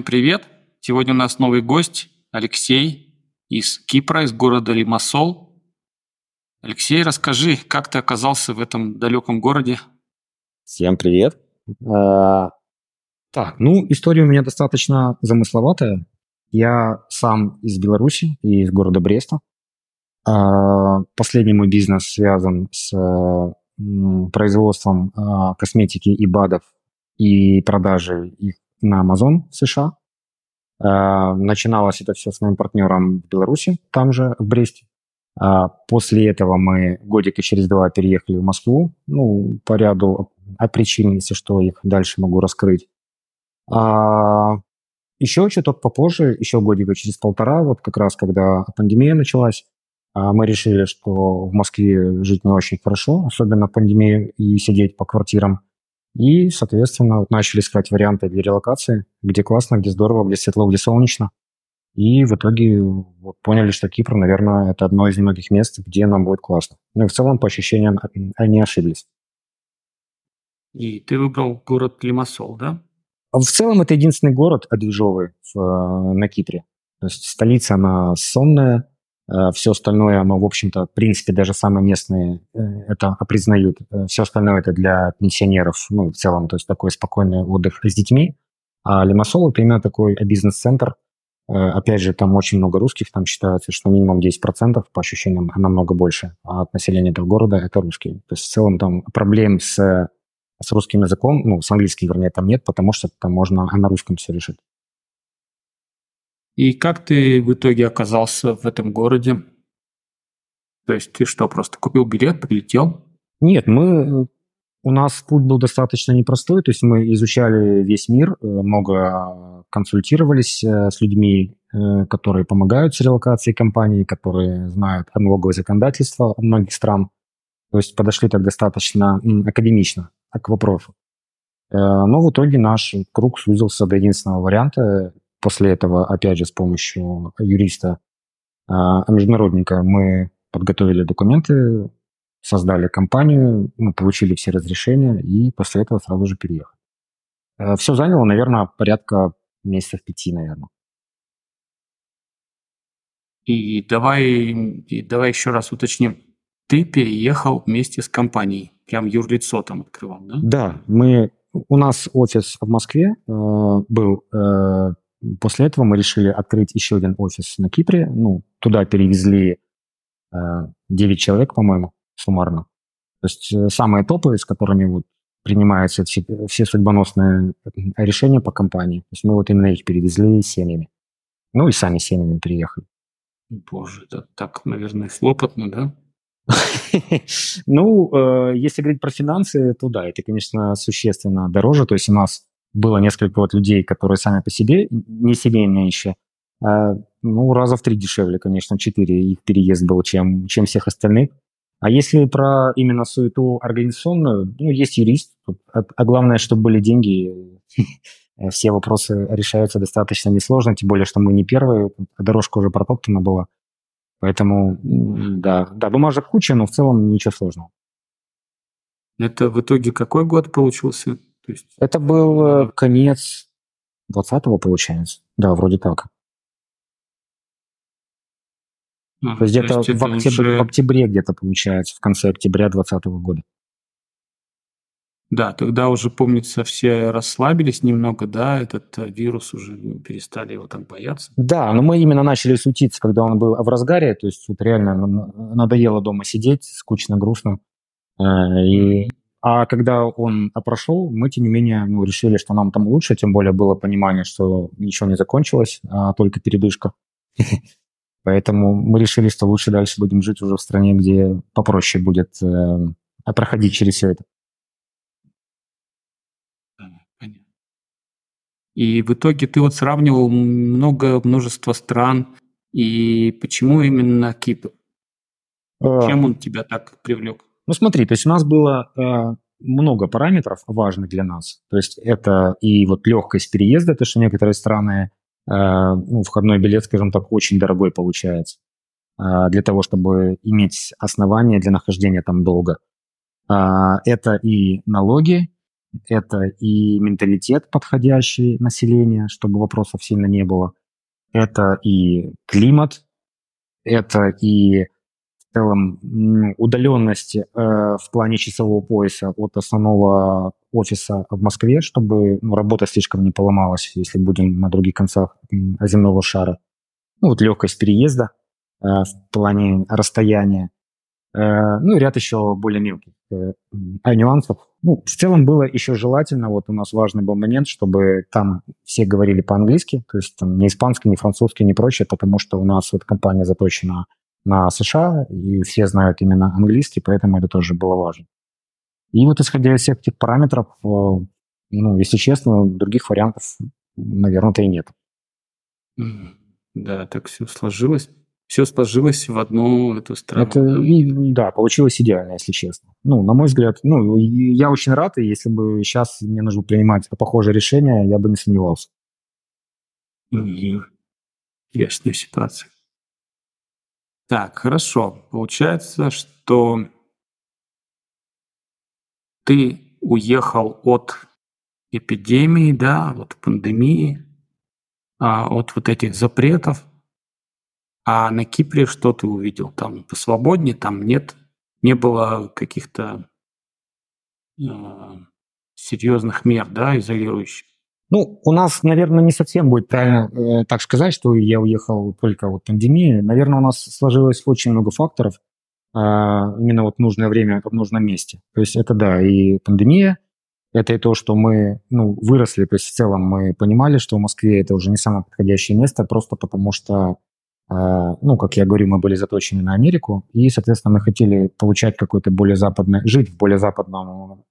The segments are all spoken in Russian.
Всем привет! Сегодня у нас новый гость Алексей из Кипра, из города Лимассол. Алексей, расскажи, как ты оказался в этом далеком городе? Всем привет! А, так, ну, история у меня достаточно замысловатая. Я сам из Беларуси, из города Бреста. А, последний мой бизнес связан с производством а, косметики и БАДов и продажей их на Amazon в США. А, начиналось это все с моим партнером в Беларуси, там же, в Бресте. После этого мы годика через два переехали в Москву, ну, по ряду причин, если что, их дальше могу раскрыть. Еще чуток попозже, еще годика через полтора, вот как раз когда пандемия началась, а мы решили, что в Москве жить не очень хорошо, особенно в пандемии, и сидеть по квартирам. И, соответственно, начали искать варианты для релокации, где классно, где здорово, где светло, где солнечно. И в итоге вот поняли, что Кипр, наверное, это одно из немногих мест, где нам будет классно. Ну и в целом, по ощущениям, они ошиблись. И ты выбрал город Лимассол, да? В целом, это единственный город одвижовый в, э, на Кипре. То есть столица, она сонная, Э, Все остальное, оно, в общем-то, в принципе, даже самые местные э, это признают. Э, Все остальное это для пенсионеров, ну, в целом, то есть такой спокойный отдых с детьми. А Лимассол это именно такой бизнес-центр. Опять же, там очень много русских, там считается, что минимум 10%, по ощущениям, намного больше. А от населения этого города это русские. То есть в целом там проблем с, с русским языком, ну, с английским, вернее, там нет, потому что там можно на русском все решить. И как ты в итоге оказался в этом городе? То есть ты что, просто купил билет, прилетел? Нет, мы у нас путь был достаточно непростой, то есть мы изучали весь мир, э, много консультировались э, с людьми, э, которые помогают с релокацией компании, которые знают налоговое законодательство многих стран. То есть подошли так достаточно академично к вопросу. Но в итоге наш круг сузился до единственного варианта После этого, опять же, с помощью юриста, а, международника, мы подготовили документы, создали компанию, мы получили все разрешения и после этого сразу же переехали. Э, все заняло, наверное, порядка месяцев пяти, наверное. И давай, и давай еще раз уточним. Ты переехал вместе с компанией, прям юрлицо там открывал, да? Да, мы, у нас офис в Москве э, был э, После этого мы решили открыть еще один офис на Кипре. Ну, туда перевезли э, 9 человек, по-моему, суммарно. То есть э, самые топы, с которыми вот принимаются все, все судьбоносные решения по компании. То есть мы вот именно их перевезли семьями. Ну и сами семьями приехали. Боже, это так, наверное, хлопотно, да? Ну, э, если говорить про финансы, то да, это, конечно, существенно дороже. То есть у нас было несколько вот людей, которые сами по себе, не семейные еще, а, ну, раза в три дешевле, конечно, четыре их переезд был, чем, чем всех остальных. А если про именно суету организационную, ну, есть юрист, а, а главное, чтобы были деньги, все вопросы решаются достаточно несложно, тем более, что мы не первые, дорожка уже протоптана была. Поэтому, да, да, бумажек куча, но в целом ничего сложного. Это в итоге какой год получился? То есть... Это был э, конец 20-го, получается. Да, вроде так. А, то есть где-то в, октябре, уже... в октябре где-то получается, в конце октября 2020 года. Да, тогда уже, помнится, все расслабились немного, да, этот э, вирус уже перестали его там бояться. Да, но мы именно начали сутиться, когда он был в разгаре, то есть вот реально надоело дома сидеть, скучно, грустно. Э, и а когда он прошел, мы, тем не менее, ну, решили, что нам там лучше, тем более было понимание, что ничего не закончилось, а только передышка. Поэтому мы решили, что лучше дальше будем жить уже в стране, где попроще будет э, проходить через все это. И в итоге ты вот сравнивал много, множество стран, и почему именно Кипр? А. Чем он тебя так привлек? Ну смотри, то есть у нас было э, много параметров важных для нас. То есть это и вот легкость переезда, то что некоторые страны, э, ну, входной билет, скажем так, очень дорогой получается э, для того, чтобы иметь основания для нахождения там долго. Э, это и налоги, это и менталитет подходящий населения, чтобы вопросов сильно не было, это и климат, это и в целом удаленность э, в плане часового пояса от основного офиса в Москве, чтобы ну, работа слишком не поломалась, если будем на других концах земного шара. Ну, вот легкость переезда э, в плане расстояния. Э, ну и ряд еще более мелких э, нюансов. Ну, в целом было еще желательно, вот у нас важный был момент, чтобы там все говорили по-английски, то есть там ни испанский, ни французский, ни прочее, потому что у нас вот компания заточена на США, и все знают именно английский, поэтому это тоже было важно. И вот исходя из всех этих параметров, э, ну, если честно, других вариантов, наверное-то и нет. Да, так все сложилось все сложилось в одну эту страну. Это, да, получилось идеально, если честно. Ну, на мой взгляд, ну, я очень рад, и если бы сейчас мне нужно принимать похожее решение, я бы не сомневался. Ясная ситуация. Так, хорошо. Получается, что ты уехал от эпидемии, да, от пандемии, а, от вот этих запретов, а на Кипре что ты увидел? Там посвободнее, там нет, не было каких-то э, серьезных мер, да, изолирующих. Ну, у нас, наверное, не совсем будет правильно э, так сказать, что я уехал только вот пандемии. Наверное, у нас сложилось очень много факторов, э, именно вот нужное время в нужном месте. То есть это, да, и пандемия, это и то, что мы ну, выросли, то есть в целом мы понимали, что в Москве это уже не самое подходящее место, просто потому что а, ну, как я говорю, мы были заточены на Америку, и, соответственно, мы хотели получать какой-то более западный, жить в более западном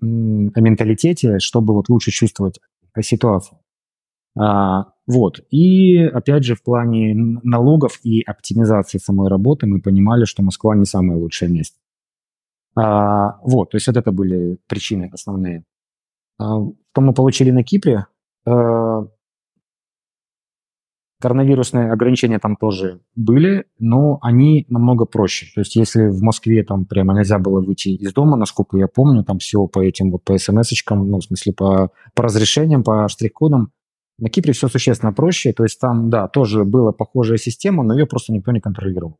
менталитете, чтобы вот лучше чувствовать ситуацию. А, вот. И, опять же, в плане налогов и оптимизации самой работы мы понимали, что Москва не самое лучшее место. А, вот, то есть вот это были причины основные. А, что мы получили на Кипре? А, Коронавирусные ограничения там тоже были, но они намного проще. То есть если в Москве там прямо нельзя было выйти из дома, насколько я помню, там все по этим вот по смс-очкам, ну, в смысле по, по разрешениям, по штрих-кодам, на Кипре все существенно проще. То есть там, да, тоже была похожая система, но ее просто никто не контролировал.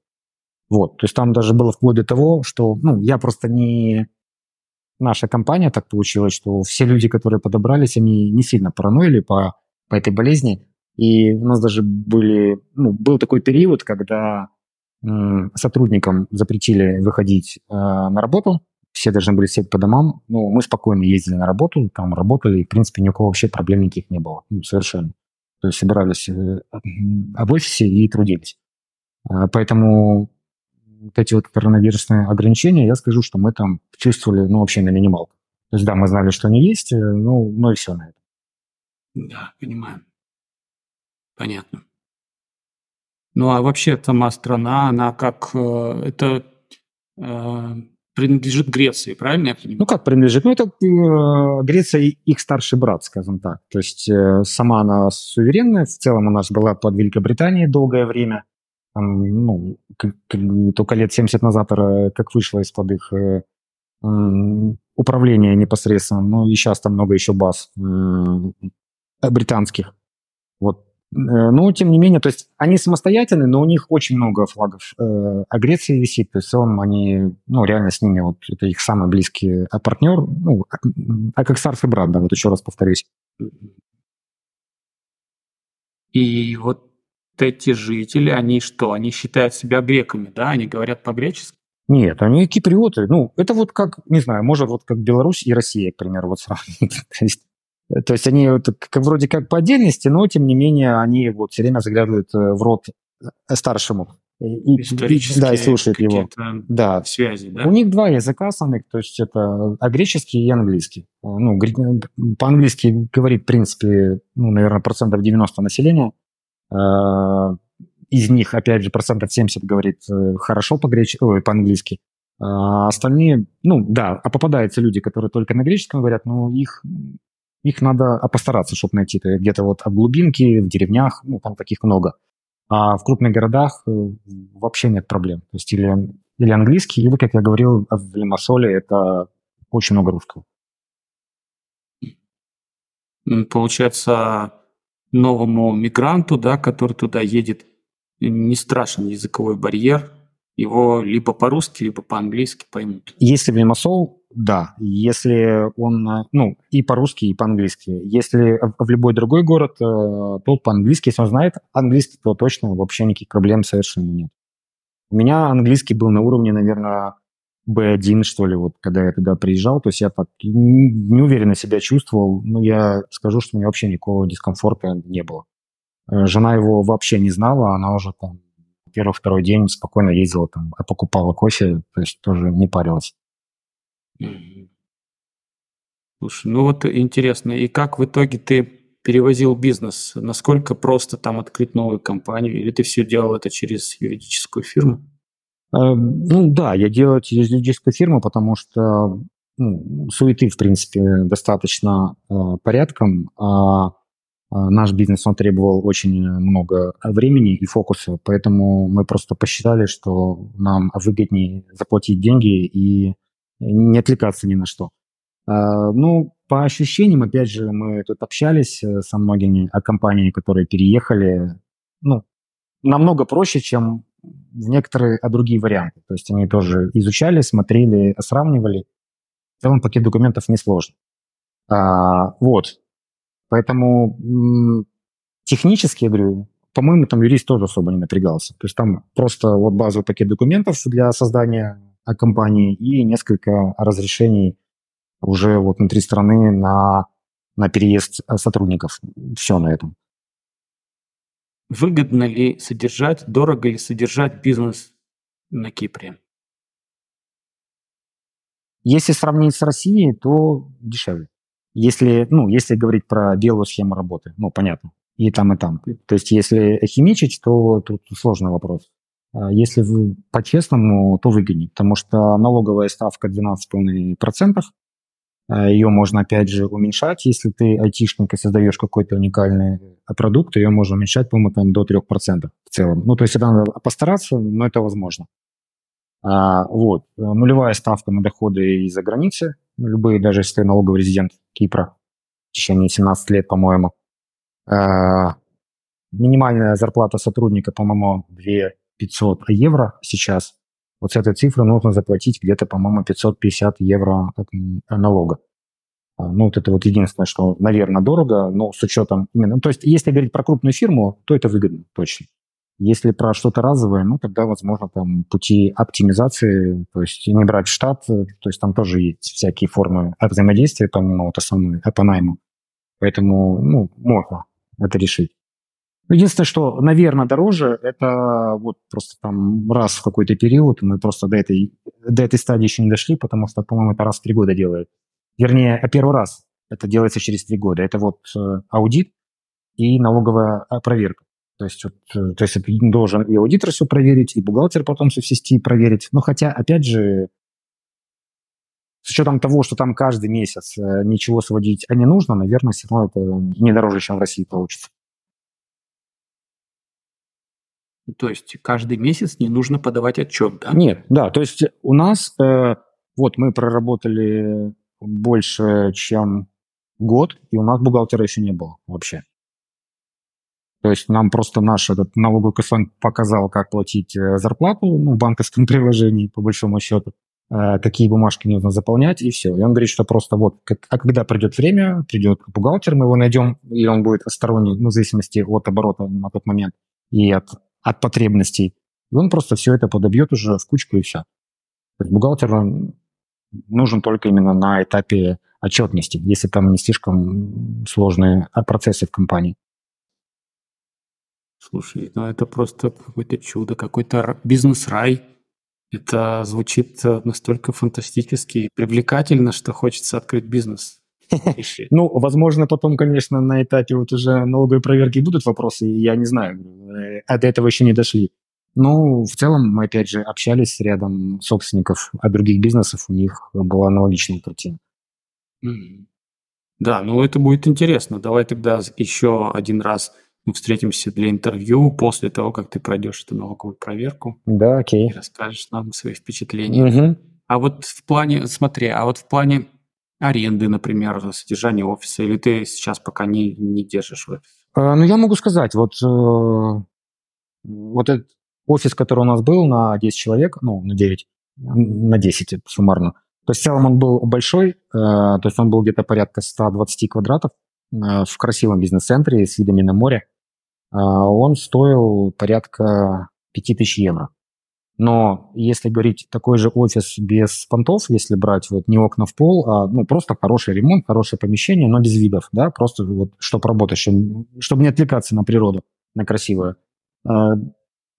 Вот, то есть там даже было вплоть до того, что, ну, я просто не... Наша компания так получилось, что все люди, которые подобрались, они не сильно параноили по, по этой болезни, и у нас даже были, ну, был такой период, когда э, сотрудникам запретили выходить э, на работу, все должны были сидеть по домам. Ну, мы спокойно ездили на работу, там работали, и, в принципе, ни у кого вообще проблем никаких не было. Ну, совершенно. То есть собирались э, в офисе и трудились. Э, поэтому вот эти вот коронавирусные ограничения, я скажу, что мы там чувствовали, ну, вообще на минималках. То есть, да, мы знали, что они есть, э, ну, ну и все на это. Да, понимаю. Понятно. Ну а вообще сама страна, она как э, это э, принадлежит Греции, правильно я понимаю? Ну как принадлежит? Ну это э, Греция их старший брат, скажем так. То есть э, сама она суверенная, в целом у нас была под Великобританией долгое время. Там, ну, только лет 70 назад, э, как вышла из-под их э, э, управления непосредственно. Ну и сейчас там много еще баз э, британских. Вот но, тем не менее, то есть они самостоятельны, но у них очень много флагов. Э, а висит, то есть целом они, ну, реально с ними, вот это их самый близкий а партнер, ну, а, а как старший брат, да, вот еще раз повторюсь. И вот эти жители, они что, они считают себя греками, да, они говорят по-гречески? Нет, они киприоты. Ну, это вот как, не знаю, может, вот как Беларусь и Россия, к примеру, вот сравнить. То есть они вот, как, вроде как по отдельности, но тем не менее они вот все время заглядывают э, в рот э, старшему. И, да, и слушают его. Да. Связи, да? У них два языка основных, то есть это а греческий и английский. Ну, по-английски говорит, в принципе, ну, наверное, процентов 90 населения. А, из них, опять же, процентов 70 говорит э, хорошо по-греч... Ой, по-английски. А остальные, ну, да, а попадаются люди, которые только на греческом говорят, но их их надо постараться, чтобы найти. То где-то вот в глубинке, в деревнях, ну, там таких много. А в крупных городах э, вообще нет проблем. То есть или, или английский, или, как я говорил, в Лимассоле это очень много русского. получается, новому мигранту, да, который туда едет, не страшен языковой барьер, его либо по-русски, либо по-английски поймут. Если в Лимассол, да. Если он, ну, и по-русски, и по-английски. Если в любой другой город, э, то по-английски. Если он знает английский, то точно вообще никаких проблем совершенно нет. У меня английский был на уровне, наверное, B1, что ли, вот когда я туда приезжал, то есть я так неуверенно себя чувствовал, но я скажу, что у меня вообще никакого дискомфорта не было. Э, жена его вообще не знала, она уже там первый-второй день спокойно ездила там, а покупала кофе, то есть тоже не парилась. Слушай, ну вот интересно, и как в итоге ты перевозил бизнес? Насколько просто там открыть новую компанию? Или ты все делал это через юридическую фирму? Э, ну да, я делаю через юридическую фирму, потому что ну, суеты, в принципе, достаточно э, порядком, а, а наш бизнес, он требовал очень много времени и фокуса, поэтому мы просто посчитали, что нам выгоднее заплатить деньги и не отвлекаться ни на что. А, ну, по ощущениям, опять же, мы тут общались э, со многими о компании, которые переехали. Ну, намного проще, чем в некоторые а другие варианты. То есть они тоже изучали, смотрели, сравнивали. В целом пакет документов несложный. А, вот. Поэтому м- технически, я говорю, по-моему, там юрист тоже особо не напрягался. То есть там просто вот базовый пакет документов для создания компании и несколько разрешений уже вот внутри страны на, на переезд сотрудников. Все на этом. Выгодно ли содержать, дорого ли содержать бизнес на Кипре? Если сравнить с Россией, то дешевле. Если, ну, если говорить про белую схему работы, ну, понятно, и там, и там. То есть если химичить, то тут сложный вопрос. А если вы по-честному, то выгоднее, потому что налоговая ставка 12,5%, а, ее можно, опять же, уменьшать. Если ты айтишник и создаешь какой-то уникальный продукт, ее можно уменьшать, по-моему, там до 3% в целом. Ну, то есть это надо постараться, но это возможно. А, вот. Нулевая ставка на доходы из-за границы. Любые, даже если ты налоговый резидент Кипра в течение 17 лет, по-моему. А, минимальная зарплата сотрудника, по-моему, 2 500 евро сейчас. Вот с этой цифры нужно заплатить где-то, по-моему, 550 евро налога. А, ну, вот это вот единственное, что, наверное, дорого, но с учетом именно... То есть, если говорить про крупную фирму, то это выгодно, точно. Если про что-то разовое, ну, тогда, возможно, там пути оптимизации, то есть не брать штат, то есть там тоже есть всякие формы взаимодействия, помимо вот основной, по найму. Поэтому, ну, можно это решить. Единственное, что, наверное, дороже, это вот просто там раз в какой-то период, мы просто до этой, до этой стадии еще не дошли, потому что, по-моему, это раз в три года делают. Вернее, а первый раз это делается через три года. Это вот э, аудит и налоговая а, проверка. То есть, вот, э, то есть должен и аудитор все проверить, и бухгалтер потом все всести проверить. Но хотя, опять же, с учетом того, что там каждый месяц э, ничего сводить не нужно, наверное, все равно это не дороже, чем в России получится. То есть каждый месяц не нужно подавать отчет, да? Нет, да. То есть у нас, э, вот мы проработали больше, чем год, и у нас бухгалтера еще не было вообще. То есть нам просто наш этот налоговый кэшфонд показал, как платить э, зарплату ну, в банковском приложении, по большому счету, э, какие бумажки нужно заполнять, и все. И он говорит, что просто вот, как, а когда придет время, придет бухгалтер, мы его найдем, и он будет сторонний, ну, в зависимости от оборота на тот момент и от от потребностей. И он просто все это подобьет уже в кучку и все. То есть бухгалтер нужен только именно на этапе отчетности, если там не слишком сложные процессы в компании. Слушай, ну это просто какое-то чудо, какой-то бизнес-рай. Это звучит настолько фантастически и привлекательно, что хочется открыть бизнес. Ну, возможно, потом, конечно, на этапе вот уже налоговой проверки будут вопросы, я не знаю, э, а до этого еще не дошли. Ну, в целом, мы, опять же, общались с рядом собственников от других бизнесов, у них была аналогичная картина. Да, ну это будет интересно. Давай тогда еще один раз мы встретимся для интервью после того, как ты пройдешь эту налоговую проверку. Да, окей. И расскажешь нам свои впечатления. Угу. А вот в плане, смотри, а вот в плане аренды, например, содержание офиса, или ты сейчас пока не, не держишь офис? А, ну, я могу сказать, вот, э, вот этот офис, который у нас был на 10 человек, ну, на 9, на 10 суммарно, то есть в целом он был большой, э, то есть он был где-то порядка 120 квадратов э, в красивом бизнес-центре с видами на море. Он стоил порядка 5000 евро. Но если говорить такой же офис без понтов, если брать вот не окна в пол, а ну, просто хороший ремонт, хорошее помещение, но без видов, да, просто вот чтобы работать, чтобы, не отвлекаться на природу, на красивое. А,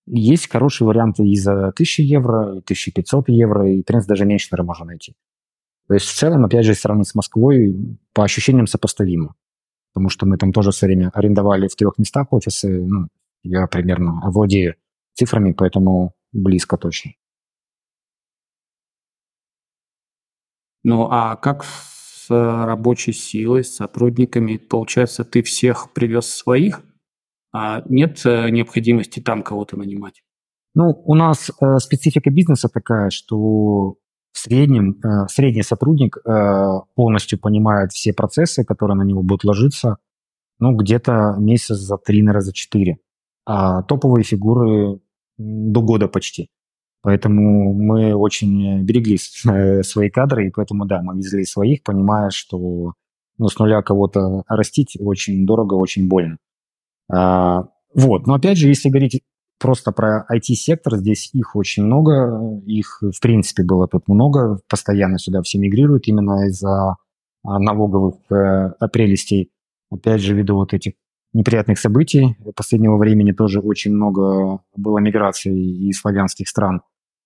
есть хорошие варианты и за 1000 евро, и 1500 евро, и, в принципе, даже меньше, наверное, можно найти. То есть в целом, опять же, сравнить с Москвой, по ощущениям сопоставимо. Потому что мы там тоже все время арендовали в трех местах офисы. Ну, я примерно владею цифрами, поэтому близко точно. Ну а как с рабочей силой, с сотрудниками? Получается, ты всех привез своих, а нет э, необходимости там кого-то нанимать? Ну, у нас э, специфика бизнеса такая, что в среднем э, средний сотрудник э, полностью понимает все процессы, которые на него будут ложиться, ну, где-то месяц за три, наверное, за четыре. А топовые фигуры до года почти. Поэтому мы очень берегли э, свои кадры, и поэтому, да, мы везли своих, понимая, что ну, с нуля кого-то растить очень дорого, очень больно. А, вот, но опять же, если говорить просто про IT-сектор, здесь их очень много, их, в принципе, было тут много, постоянно сюда все мигрируют именно из-за а, налоговых э, прелестей. Опять же, ввиду вот этих неприятных событий последнего времени тоже очень много было миграции из славянских стран.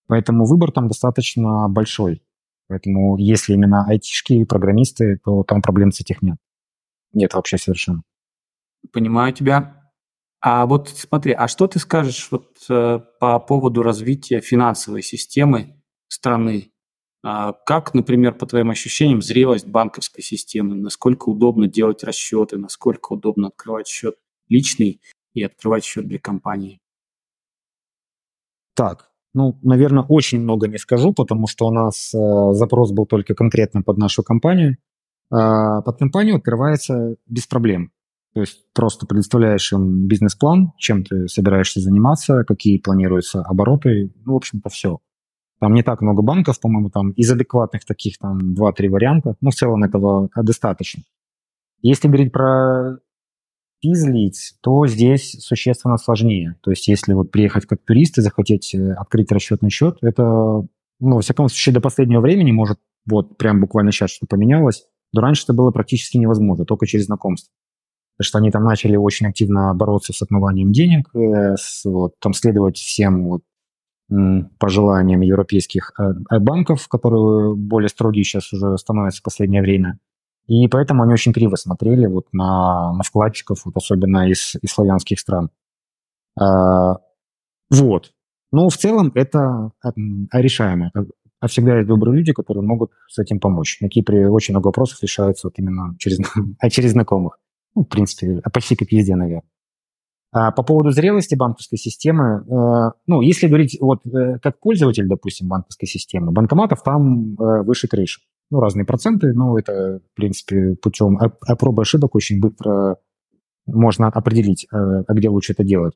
Поэтому выбор там достаточно большой. Поэтому если именно айтишки программисты, то там проблем с этих нет. Нет вообще совершенно. Понимаю тебя. А вот смотри, а что ты скажешь вот э, по поводу развития финансовой системы страны? А как, например, по твоим ощущениям, зрелость банковской системы? Насколько удобно делать расчеты? Насколько удобно открывать счет личный и открывать счет для компании? Так, ну, наверное, очень много не скажу, потому что у нас э, запрос был только конкретно под нашу компанию. Э, под компанию открывается без проблем. То есть просто предоставляешь им бизнес-план, чем ты собираешься заниматься, какие планируются обороты, ну, в общем-то, все. Там не так много банков, по-моему, там из адекватных таких там 2-3 варианта. Ну, в целом этого достаточно. Если говорить про физлиц, то здесь существенно сложнее. То есть если вот приехать как турист и захотеть э, открыть расчетный счет, это, ну, во всяком случае, до последнего времени, может, вот прям буквально сейчас что поменялось, но раньше это было практически невозможно, только через знакомство. Потому что они там начали очень активно бороться с отмыванием денег, э, с, вот, там следовать всем вот, пожеланиям европейских э, банков, которые более строгие сейчас уже становятся в последнее время. И поэтому они очень криво смотрели вот на, на вкладчиков, вот особенно из, из славянских стран. А, вот. Но в целом это решаемо. А всегда есть добрые люди, которые могут с этим помочь. На Кипре очень много вопросов решаются вот именно через, а через знакомых. Ну, в принципе, почти как везде, наверное. А по поводу зрелости банковской системы, э, ну, если говорить вот э, как пользователь, допустим, банковской системы, банкоматов там э, выше крыши ну, разные проценты, но это, в принципе, путем опробы ошибок очень быстро можно определить, а где лучше это делать.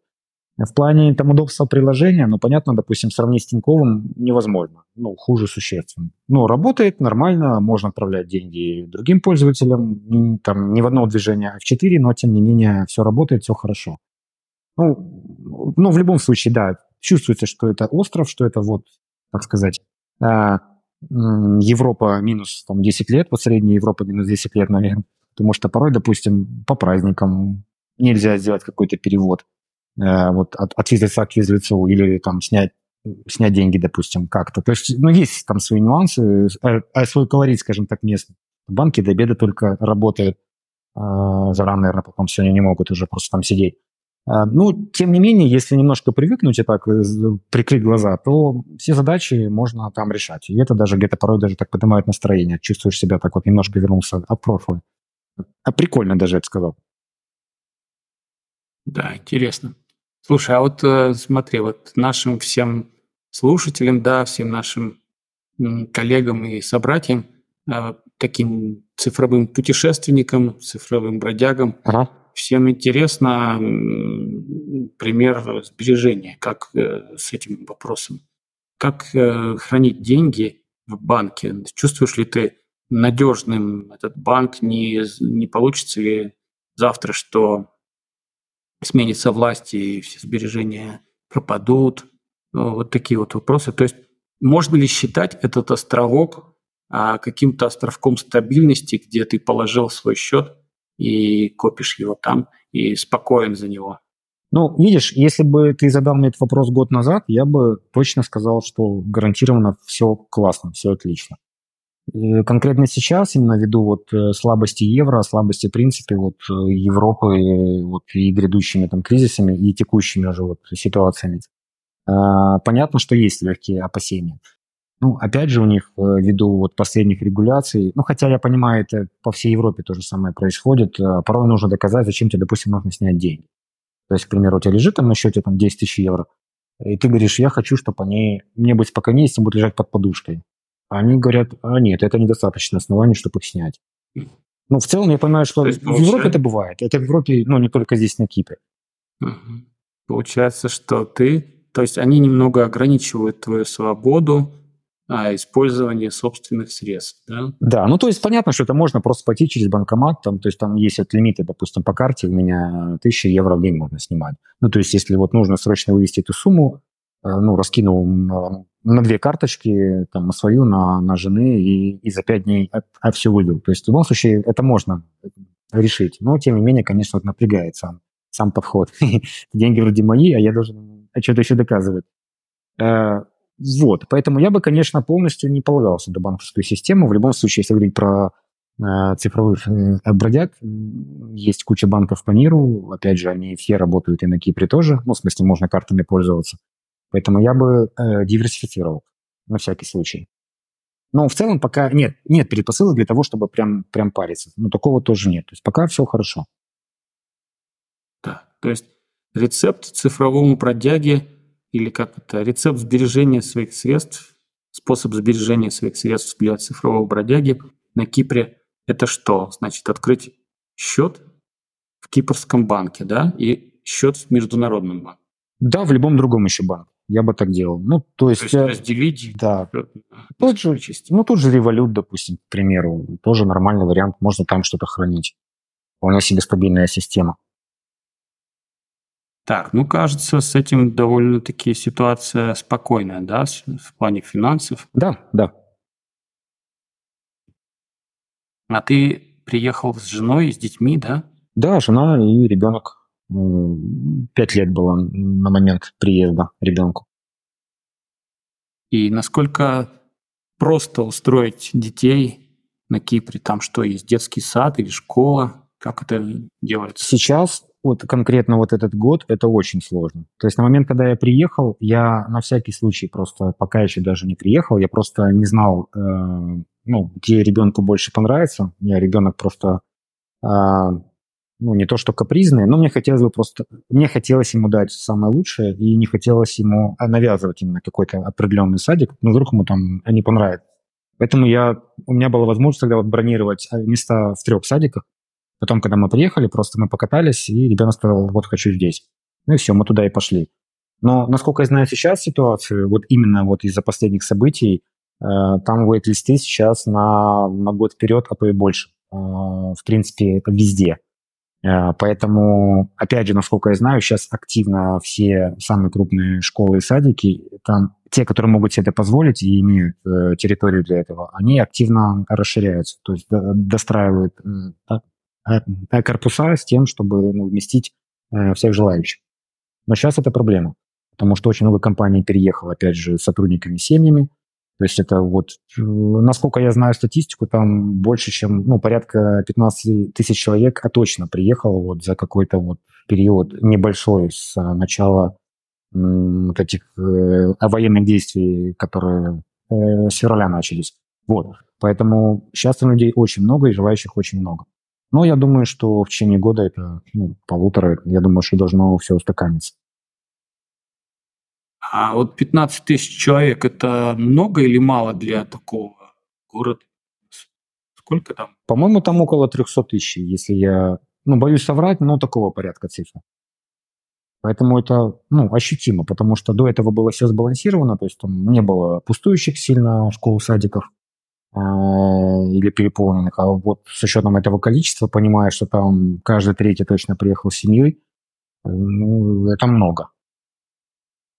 В плане там удобства приложения, ну, понятно, допустим, сравнить с Тиньковым невозможно. Ну, хуже существенно. Ну, работает нормально, можно отправлять деньги другим пользователям, там, не в одно движение, а в четыре, но, тем не менее, все работает, все хорошо. Ну, ну, в любом случае, да, чувствуется, что это остров, что это вот, так сказать, а, Европа минус там, 10 лет, вот средняя Европа минус 10 лет, наверное. Потому что порой, допустим, по праздникам нельзя сделать какой-то перевод э, вот от, от физлица к физлицу или там снять, снять деньги, допустим, как-то. То есть, ну, есть там свои нюансы, а, а свой колорит, скажем так, местный. Банки до обеда только работают, а, за наверное, потом сегодня не могут уже просто там сидеть. А, ну, тем не менее, если немножко привыкнуть и так э, прикрыть глаза, то все задачи можно там решать. И это даже где-то порой даже так поднимает настроение. Чувствуешь себя так вот немножко вернулся от прошлого. А прикольно даже, это сказал. Да, интересно. Слушай, а вот э, смотри, вот нашим всем слушателям, да, всем нашим коллегам и собратьям, э, таким цифровым путешественником, цифровым бродягом. Ага. Всем интересно пример сбережения, как э, с этим вопросом. Как э, хранить деньги в банке? Чувствуешь ли ты надежным этот банк? Не, не получится ли завтра, что сменится власть и все сбережения пропадут? Ну, вот такие вот вопросы. То есть можно ли считать этот островок а, каким-то островком стабильности, где ты положил свой счет и копишь его там и спокоен за него? Ну, видишь, если бы ты задал мне этот вопрос год назад, я бы точно сказал, что гарантированно все классно, все отлично. И конкретно сейчас, именно ввиду вот э, слабости евро, слабости, в принципе, вот э, Европы вот, и грядущими там кризисами, и текущими уже вот ситуациями, а, понятно, что есть легкие опасения. Ну, опять же, у них э, ввиду вот последних регуляций, ну, хотя я понимаю, это по всей Европе то же самое происходит, порой нужно доказать, зачем тебе, допустим, нужно снять деньги. То есть, к примеру, у тебя лежит там на счете там 10 тысяч евро, и ты говоришь, я хочу, чтобы они, мне быть спокойнее, если будут лежать под подушкой. А они говорят, а нет, это недостаточно оснований, чтобы их снять. Ну, в целом, я понимаю, что есть, в Европе это бывает. Это в Европе, ну, не только здесь, на Кипре. Получается, что ты, то есть они немного ограничивают твою свободу, использование собственных средств, да? Да, ну то есть понятно, что это можно просто пойти через банкомат, там, то есть там есть от лимиты, допустим, по карте у меня 1000 евро в день можно снимать. Ну то есть если вот нужно срочно вывести эту сумму, э, ну раскинул на, на две карточки, там, на свою, на, на жены, и, и за пять дней а, а все вывел. То есть в любом случае это можно решить. Но тем не менее, конечно, вот напрягает сам, сам подход. Деньги вроде мои, а я должен что-то еще доказывать. Вот, поэтому я бы, конечно, полностью не полагался на банковскую систему. В любом случае, если говорить про э, цифровых э, бродяг, есть куча банков по миру. Опять же, они все работают и на Кипре тоже. Ну, в смысле, можно картами пользоваться. Поэтому я бы э, диверсифицировал на всякий случай. Но в целом пока нет, нет предпосылок для того, чтобы прям, прям париться. Но такого тоже нет. То есть пока все хорошо. Да, то есть рецепт цифровому бродяге или как это, рецепт сбережения своих средств, способ сбережения своих средств для цифрового бродяги на Кипре – это что? Значит, открыть счет в кипрском банке, да, и счет в международном банке. Да, в любом другом еще банке. Я бы так делал. Ну, то есть... То есть разделить? Да. Тот же, ну, тот же револют, допустим, к примеру. Тоже нормальный вариант. Можно там что-то хранить. Вполне себе стабильная система. Так, ну, кажется, с этим довольно-таки ситуация спокойная, да, в плане финансов. Да, да. А ты приехал с женой, с детьми, да? Да, жена и ребенок. Пять лет было на момент приезда ребенку. И насколько просто устроить детей на Кипре? Там что, есть детский сад или школа? Как это делается? Сейчас вот конкретно вот этот год, это очень сложно. То есть на момент, когда я приехал, я на всякий случай просто, пока еще даже не приехал, я просто не знал, э, ну, где ребенку больше понравится. Я ребенок просто, э, ну, не то что капризный, но мне хотелось бы просто, мне хотелось ему дать самое лучшее, и не хотелось ему навязывать именно какой-то определенный садик, но вдруг ему там не понравится. Поэтому я, у меня была возможность тогда вот бронировать э, места в трех садиках, Потом, когда мы приехали, просто мы покатались, и ребенок сказал, вот хочу здесь. Ну и все, мы туда и пошли. Но, насколько я знаю сейчас ситуацию, вот именно вот из-за последних событий, э, там вейт-листы сейчас на, на год вперед, а то и больше. Э, в принципе, это везде. Э, поэтому, опять же, насколько я знаю, сейчас активно все самые крупные школы и садики, там те, которые могут себе это позволить и имеют э, территорию для этого, они активно расширяются, то есть до, достраивают корпуса с тем, чтобы ну, вместить э, всех желающих. Но сейчас это проблема, потому что очень много компаний переехало, опять же, с сотрудниками, семьями. То есть это вот, э, насколько я знаю статистику, там больше, чем, ну, порядка 15 тысяч человек, а точно приехало вот за какой-то вот период небольшой с начала вот этих э, военных действий, которые э, с февраля начались. Вот. Поэтому сейчас людей очень много и желающих очень много. Но я думаю, что в течение года это ну, полутора, я думаю, что должно все устаканиться. А вот 15 тысяч человек – это много или мало для такого города? сколько там? По-моему, там около 300 тысяч, если я... Ну, боюсь соврать, но такого порядка цифры. Поэтому это ну, ощутимо, потому что до этого было все сбалансировано, то есть там не было пустующих сильно школ, садиков или переполненных, а вот с учетом этого количества, понимая, что там каждый третий точно приехал с семьей, э, ну, это много.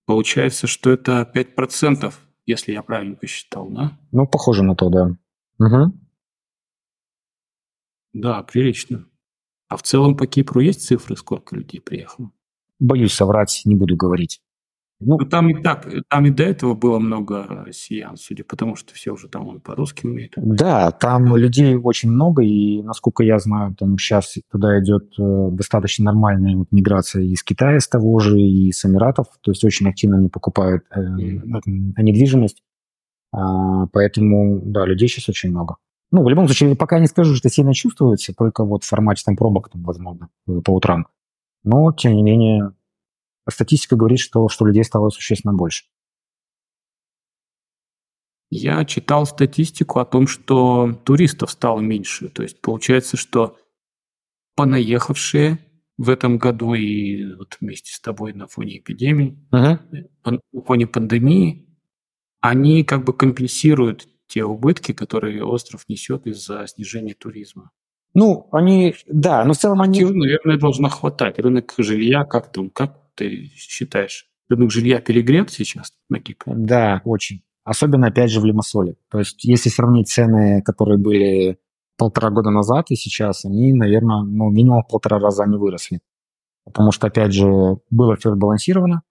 Получается, что это 5%, если я правильно посчитал, да? Ну, похоже на то, да. Угу. Да, прилично. А в целом по Кипру есть цифры, сколько людей приехало? Боюсь соврать, не буду говорить. Ну, ну, там и так, там и до этого было много россиян, судя по тому, что все уже там по-русски умеют. Да, там людей очень много, и, насколько я знаю, там сейчас туда идет э, достаточно нормальная вот миграция из Китая, с того же, и с Эмиратов, то есть очень активно они покупают э, mm-hmm. недвижимость, а, поэтому, да, людей сейчас очень много. Ну, в любом случае, пока не скажу, что сильно чувствуется, только вот в формате там пробок, там, возможно, по утрам. Но, тем не менее, статистика говорит, что, что людей стало существенно больше. Я читал статистику о том, что туристов стало меньше. То есть получается, что понаехавшие в этом году и вот вместе с тобой на фоне эпидемии, uh-huh. на фоне пандемии, они как бы компенсируют те убытки, которые остров несет из-за снижения туризма. Ну, они, да, но в целом они... Активно, наверное, должно хватать. Рынок жилья, как там, как ты считаешь? Рынок жилья перегрет сейчас на Кипре? Да, очень. Особенно, опять же, в Лимассоле. То есть, если сравнить цены, которые были полтора года назад и сейчас, они, наверное, ну, минимум в полтора раза они выросли. Потому что, опять же, было все сбалансировано.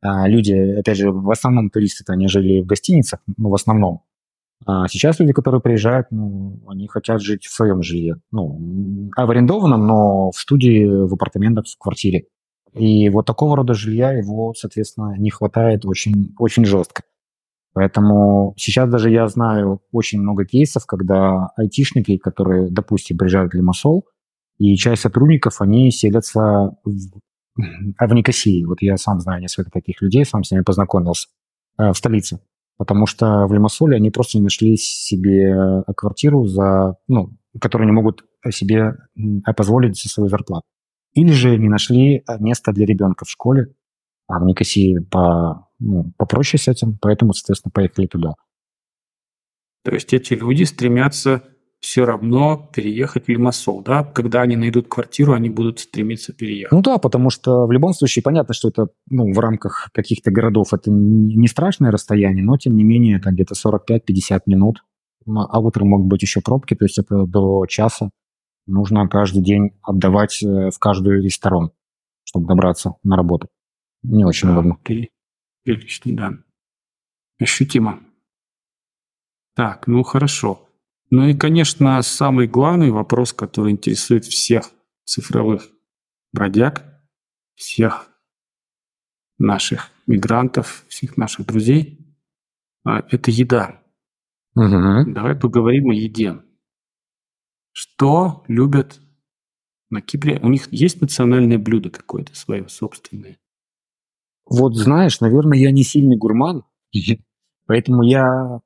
А люди, опять же, в основном туристы-то они жили в гостиницах, ну, в основном. А сейчас люди, которые приезжают, ну, они хотят жить в своем жилье. Ну, а в арендованном, но в студии, в апартаментах, в квартире. И вот такого рода жилья его, соответственно, не хватает очень, очень жестко. Поэтому сейчас даже я знаю очень много кейсов, когда айтишники, которые, допустим, приезжают в Лимассол, и часть сотрудников, они селятся в, а в Никосии. Вот я сам знаю несколько таких людей, сам с ними познакомился э, в столице. Потому что в Лимассоле они просто не нашли себе квартиру, за, ну, которую не могут себе позволить за свою зарплату. Или же не нашли э, место для ребенка в школе, а в Никосии по, ну, попроще с этим, поэтому, соответственно, поехали туда. То есть эти люди стремятся все равно переехать в Лимассол, да? Когда они найдут квартиру, они будут стремиться переехать. Ну да, потому что в любом случае понятно, что это ну, в рамках каких-то городов это не страшное расстояние, но тем не менее это где-то 45-50 минут. А утром могут быть еще пробки, то есть это до часа нужно каждый день отдавать э, в каждую из сторон, чтобы добраться на работу. Не очень да, удобно. Прилично, да. Ощутимо. Так, ну хорошо. Ну и, конечно, самый главный вопрос, который интересует всех цифровых бродяг, всех наших мигрантов, всех наших друзей, а, это еда. Угу. Давай поговорим о еде. Что любят на Кипре? У них есть национальное блюдо какое-то свое собственное? Вот знаешь, наверное, я не сильный гурман, поэтому я,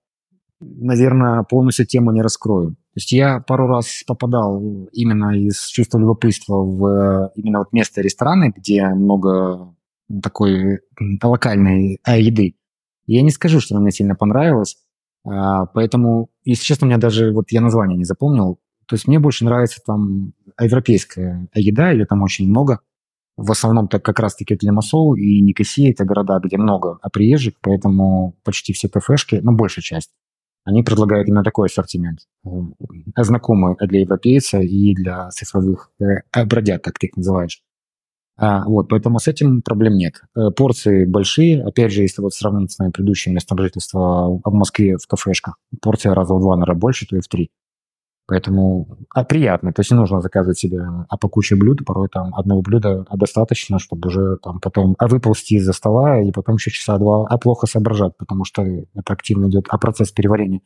наверное, полностью тему не раскрою. То есть я пару раз попадал именно из чувства любопытства в именно вот место рестораны, где много такой локальной а, еды. Я не скажу, что мне сильно понравилось, а, поэтому, если честно, у меня даже, вот я название не запомнил, то есть мне больше нравится там европейская еда, ее там очень много. В основном так как раз-таки это Лимассол и Никосия, это города, где много приезжих, поэтому почти все кафешки, ну, большая часть, они предлагают именно такой ассортимент, э, знакомый для европейца и для цифровых э, бродяг, как ты их называешь. А, вот, поэтому с этим проблем нет. Э, порции большие, опять же, если вот сравнить с моим предыдущим местом жительства в Москве в кафешках, порция раза в два, наверное, больше, то и в три. Поэтому а, приятно. То есть не нужно заказывать себе а по куче блюд. Порой там одного блюда достаточно, чтобы уже там потом а выползти из-за стола и потом еще часа два а плохо соображать, потому что это активно идет а процесс переварения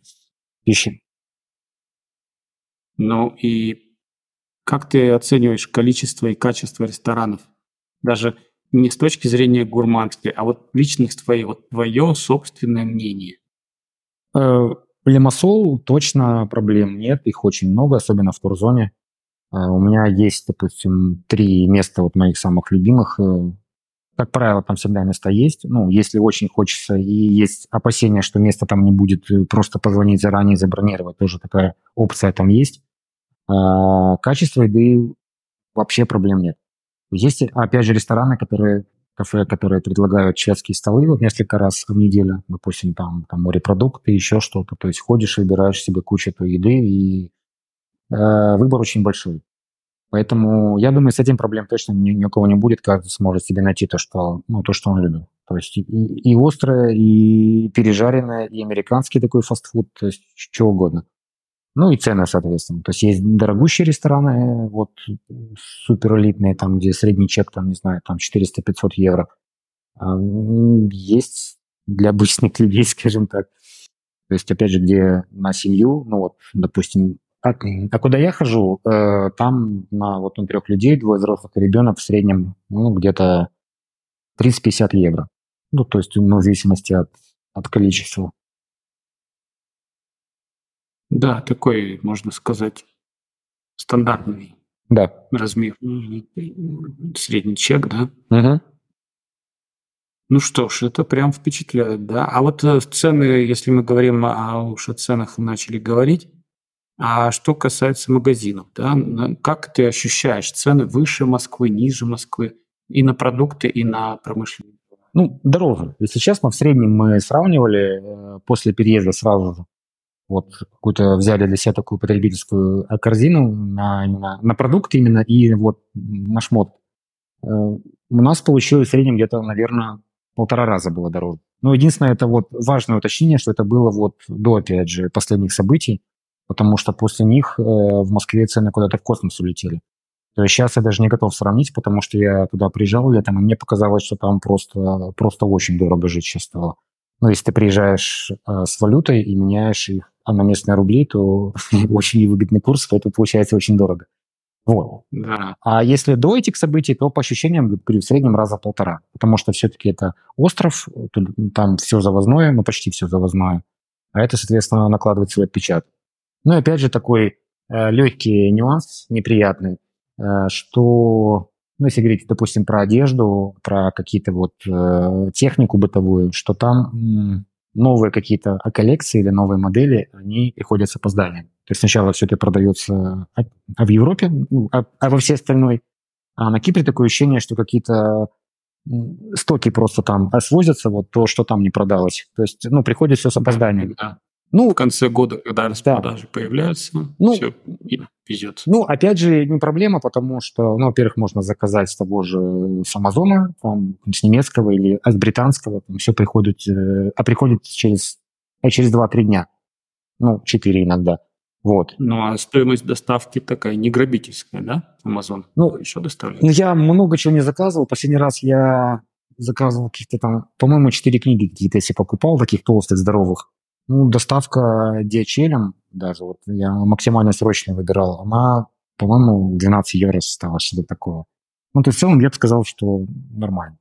пищи. Ну и как ты оцениваешь количество и качество ресторанов? Даже не с точки зрения гурманской, а вот личных твоих, вот твое собственное мнение. Лимассол точно проблем нет, их очень много, особенно в турзоне. А, у меня есть, допустим, три места вот моих самых любимых. Э, как правило, там всегда места есть. Ну, если очень хочется и есть опасения, что места там не будет, э, просто позвонить заранее, забронировать, тоже такая опция там есть. А, качество еды вообще проблем нет. Есть, опять же, рестораны, которые кафе, которые предлагают шведские столы вот несколько раз в неделю, допустим, там, там морепродукты, еще что-то. То есть ходишь, выбираешь себе кучу той еды, и э, выбор очень большой. Поэтому я думаю, с этим проблем точно ни, ни у кого не будет. Каждый сможет себе найти то, что, ну, то, что он любит. То есть и, и острое, и пережаренное, и американский такой фастфуд, то есть что угодно. Ну и цены, соответственно. То есть есть дорогущие рестораны, вот супер элитные, там, где средний чек, там, не знаю, там 400-500 евро. А, есть для обычных людей, скажем так. То есть, опять же, где на семью, ну вот, допустим, а, а куда я хожу, э, там на вот на трех людей, двое взрослых и ребенок в среднем, ну, где-то 30-50 евро. Ну, то есть, ну, в зависимости от, от количества. Да, такой, можно сказать, стандартный да. размер. Средний чек, да? Угу. Ну что ж, это прям впечатляет, да. А вот э, цены, если мы говорим о, уж о ценах начали говорить, а что касается магазинов, да, как ты ощущаешь цены выше Москвы, ниже Москвы и на продукты, и на промышленные? Ну, дороже. Если честно, в среднем мы сравнивали э, после переезда сразу же вот какую-то взяли для себя такую потребительскую э, корзину на, именно, на продукты именно и вот на шмот. Э, у нас получилось в среднем где-то, наверное, полтора раза было дороже. Но единственное, это вот важное уточнение, что это было вот до, опять же, последних событий, потому что после них э, в Москве цены куда-то в космос улетели. То есть сейчас я даже не готов сравнить, потому что я туда приезжал летом, и мне показалось, что там просто, просто очень дорого жить сейчас стало. Но если ты приезжаешь э, с валютой и меняешь их а на местные рубли, то очень невыгодный курс, поэтому получается очень дорого. Вот. Да. А если до этих событий, то по ощущениям, говорю, в среднем раза полтора. Потому что все-таки это остров, там все завозное, ну почти все завозное. А это, соответственно, накладывает свой отпечаток. Ну и опять же такой э, легкий нюанс, неприятный, э, что, ну если говорить, допустим, про одежду, про какие-то вот э, технику бытовую, что там новые какие-то коллекции или новые модели, они приходят с опозданием. То есть сначала все это продается а, а в Европе, ну, а, а во всей остальной. А на Кипре такое ощущение, что какие-то стоки просто там свозятся, вот то, что там не продалось. То есть, ну, приходит все с опозданием. Да. Ну, в конце года, когда распродажи да. появляются, ну, все везет. Ну, опять же, не проблема, потому что, ну, во-первых, можно заказать с того же с Амазона, там, с немецкого или с британского, там все приходит, э, а приходит через, а через 2-3 дня. Ну, 4 иногда. Вот. Ну, а стоимость доставки такая не грабительская, да, Amazon? Ну, еще доставляет? Ну, я много чего не заказывал. Последний раз я заказывал каких-то там, по-моему, 4 книги какие-то, если покупал, таких толстых, здоровых. Ну, доставка DHL, даже вот я максимально срочно выбирал, она, по-моему, 12 евро стала, что-то такое. Ну, то есть в целом я бы сказал, что нормально.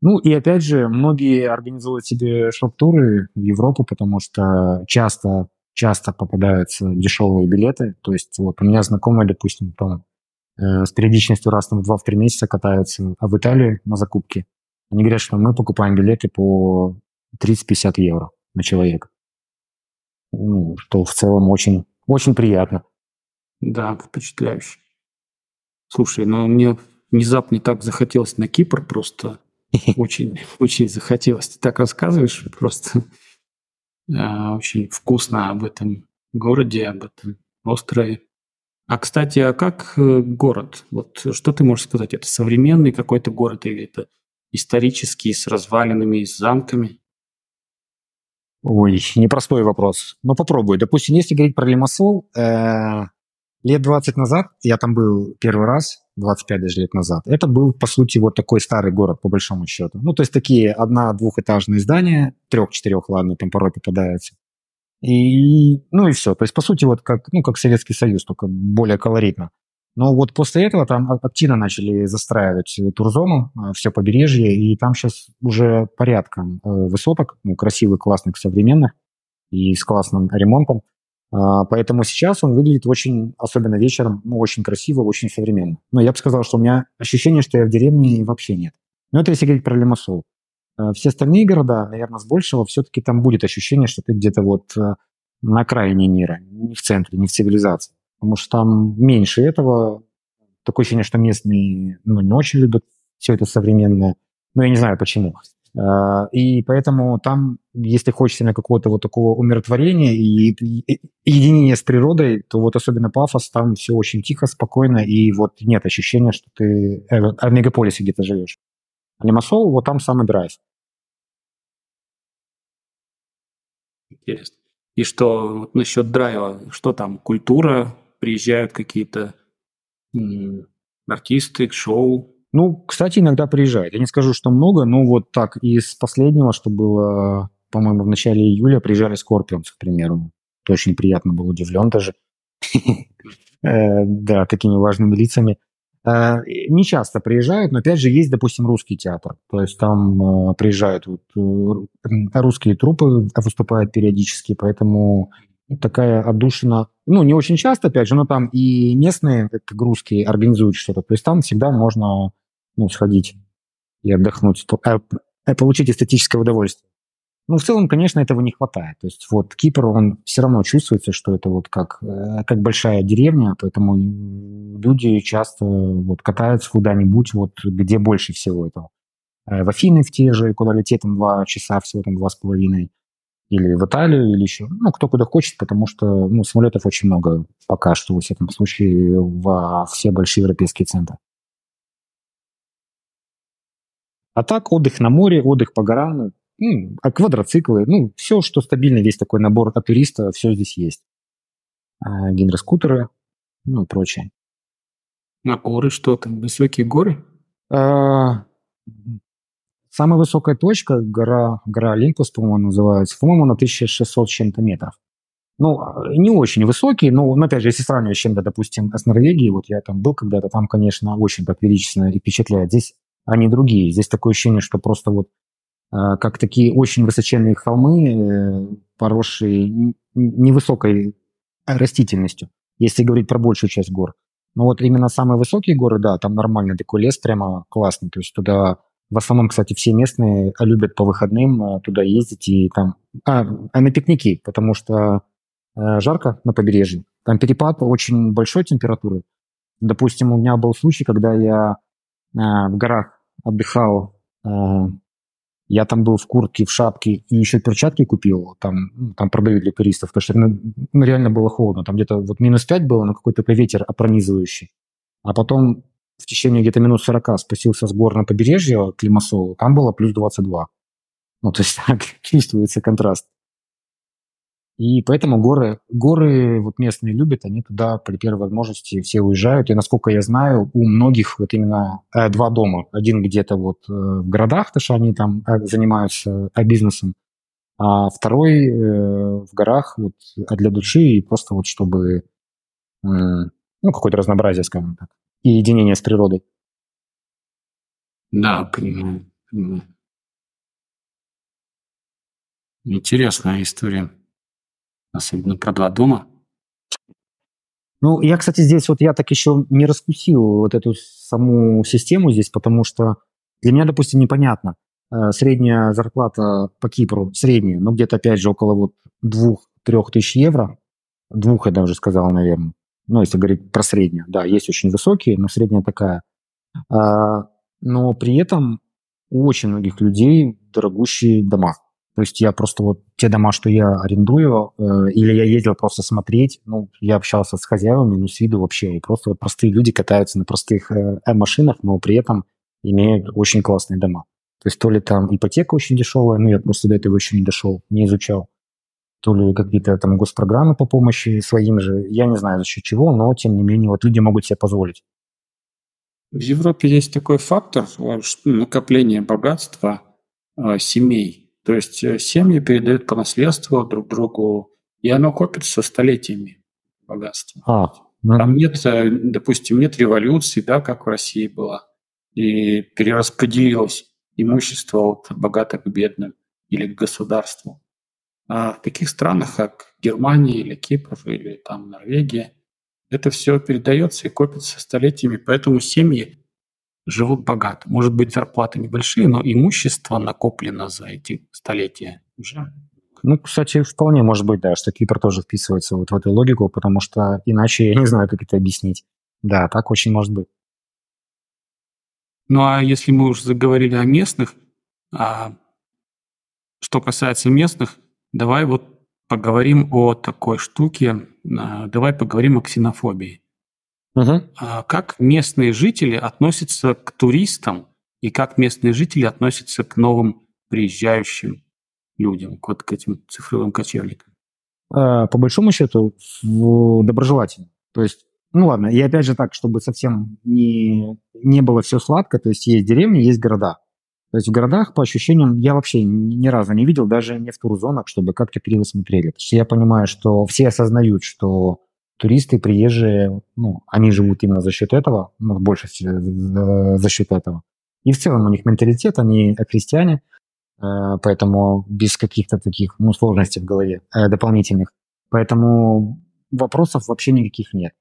Ну и опять же, многие организуют себе шоп-туры в Европу, потому что часто, часто попадаются дешевые билеты. То есть вот у меня знакомые, допустим, там, э, с периодичностью раз там, в 2-3 месяца катаются а в Италии на закупки. Они говорят, что мы покупаем билеты по 30-50 евро на человека. Ну, что в целом очень, очень приятно. Да, впечатляюще. Слушай, ну мне внезапно так захотелось на Кипр просто. Очень, очень захотелось. Ты так рассказываешь просто а, очень вкусно об этом городе, об этом острове. А, кстати, а как э, город? Вот что ты можешь сказать? Это современный какой-то город или это исторический, с развалинами, с замками? Ой, непростой вопрос. Но попробуй. Допустим, если говорить про Лимассол, э, лет 20 назад, я там был первый раз, 25 даже лет назад, это был, по сути, вот такой старый город, по большому счету. Ну, то есть такие одна-двухэтажные здания, трех-четырех, ладно, там порой попадаются. И, ну и все. То есть, по сути, вот как, ну, как Советский Союз, только более колоритно. Но вот после этого там активно начали застраивать турзону, а, все побережье, и там сейчас уже порядком э, высоток, ну, красивых, классных, современных. и с классным ремонтом. А, поэтому сейчас он выглядит очень, особенно вечером, ну, очень красиво, очень современно. Но я бы сказал, что у меня ощущение, что я в деревне вообще нет. Но это если говорить про Лимассол. Все остальные города, наверное, с большего, все-таки там будет ощущение, что ты где-то вот э, на окраине мира, не в центре, не в цивилизации. Потому что там меньше этого. Такое ощущение, что местные ну, не очень любят все это современное. Но я не знаю почему. А, и поэтому там, если хочется на какого-то вот такого умиротворения и, единения с природой, то вот особенно пафос, там все очень тихо, спокойно, и вот нет ощущения, что ты э, в мегаполисе где-то живешь. А Лимассол, вот там самый драйв. Интересно. И что вот насчет драйва, что там, культура, приезжают какие-то артисты, шоу, ну, кстати, иногда приезжает. Я не скажу, что много, но вот так, из последнего, что было, по-моему, в начале июля, приезжали Scorpions, к примеру. Очень приятно был удивлен даже. Э, да, такими важными лицами. Э, не часто приезжают, но опять же есть, допустим, русский театр. То есть там э, приезжают вот, русские трупы, выступают периодически, поэтому такая отдушина, ну, не очень часто, опять же, но там и местные, как русские, организуют что-то. То есть там всегда можно ну, сходить и отдохнуть, а, а получить эстетическое удовольствие. Ну, в целом, конечно, этого не хватает. То есть вот Кипр, он все равно чувствуется, что это вот как, э, как большая деревня, поэтому люди часто вот катаются куда-нибудь, вот где больше всего этого. Э, в Афины в те же, куда лететь там два часа, всего там два с половиной, или в Италию, или еще, ну, кто куда хочет, потому что, ну, самолетов очень много пока что, во всяком случае, во все большие европейские центры. А так отдых на море, отдых по горам, ну, а квадроциклы, ну, все, что стабильно, весь такой набор от туриста, все здесь есть. А, гидроскутеры, ну, и прочее. На горы что там? Высокие горы? А, самая высокая точка, гора, гора Олимпус, по-моему, называется, по-моему, на 1600 с чем-то метров. Ну, не очень высокие, но, опять же, если сравнивать с чем-то, допустим, с Норвегией, вот я там был когда-то, там, конечно, очень так величественно и впечатляет. Здесь они другие. Здесь такое ощущение, что просто вот э, как такие очень высоченные холмы, э, поросшие невысокой растительностью, если говорить про большую часть гор. Но вот именно самые высокие горы, да, там нормальный такой лес, прямо классный. То есть туда в основном, кстати, все местные любят по выходным э, туда ездить и там... А, а на пикники, потому что э, жарко на побережье. Там перепад очень большой температуры. Допустим, у меня был случай, когда я э, в горах отдыхал. Я там был в куртке, в шапке и еще перчатки купил. Там, ну, там продают для туристов, потому что ну, ну, реально было холодно. Там где-то вот минус 5 было, но какой-то ветер пронизывающий. А потом в течение где-то минут 40 спустился гор на побережье к Лимассолу, там было плюс 22. Ну, то есть так чувствуется контраст. И поэтому горы, горы вот местные любят, они туда при первой возможности все уезжают. И насколько я знаю, у многих вот именно э, два дома. Один где-то вот э, в городах, потому что они там э, занимаются э, бизнесом, а второй э, в горах вот, а для души и просто вот чтобы, э, ну, какое-то разнообразие, скажем так, и единение с природой. Да, понимаю. понимаю. Интересная история. Особенно про два дома. Ну, я, кстати, здесь вот я так еще не раскусил вот эту саму систему здесь, потому что для меня, допустим, непонятно. Э, средняя зарплата по Кипру, средняя, ну, где-то, опять же, около вот двух-трех тысяч евро. Двух, я даже сказал, наверное. Ну, если говорить про среднюю. Да, есть очень высокие, но средняя такая. А, но при этом у очень многих людей дорогущие дома. То есть я просто вот те дома, что я арендую, э, или я ездил просто смотреть, ну, я общался с хозяевами, ну, с виду вообще, и просто вот простые люди катаются на простых э, машинах, но при этом имеют очень классные дома. То есть то ли там ипотека очень дешевая, ну, я просто до этого еще не дошел, не изучал, то ли какие-то там госпрограммы по помощи своим же, я не знаю за счет чего, но тем не менее вот люди могут себе позволить. В Европе есть такой фактор накопления богатства э, семей – то есть э, семьи передают по наследству друг другу, и оно копится столетиями богатство. А, ну... Там нет, э, допустим, нет революции, да, как в России была, и перераспределилось имущество от богатых к бедным или к государству. А в таких странах, как Германия или Кипр или там Норвегия, это все передается и копится столетиями, поэтому семьи живут богато. Может быть, зарплаты небольшие, но имущество накоплено за эти столетия уже. Ну, кстати, вполне может быть, да, что Кипр тоже вписывается вот в эту логику, потому что иначе я не знаю, как это объяснить. Да, так очень может быть. Ну, а если мы уже заговорили о местных, а что касается местных, давай вот поговорим о такой штуке, а, давай поговорим о ксенофобии. Угу. Как местные жители относятся к туристам и как местные жители относятся к новым приезжающим людям, вот к этим цифровым кочевникам? А, по большому счету, доброжелательно. То есть, ну ладно, и опять же так, чтобы совсем не, не было все сладко, то есть есть деревни, есть города. То есть в городах, по ощущениям, я вообще ни разу не видел, даже не в турзонах, чтобы как-то криво смотрели. Потому что я понимаю, что все осознают, что туристы, приезжие, ну, они живут именно за счет этого, ну, в большей за, счет этого. И в целом у них менталитет, они христиане, э, поэтому без каких-то таких ну, сложностей в голове э, дополнительных. Поэтому вопросов вообще никаких нет.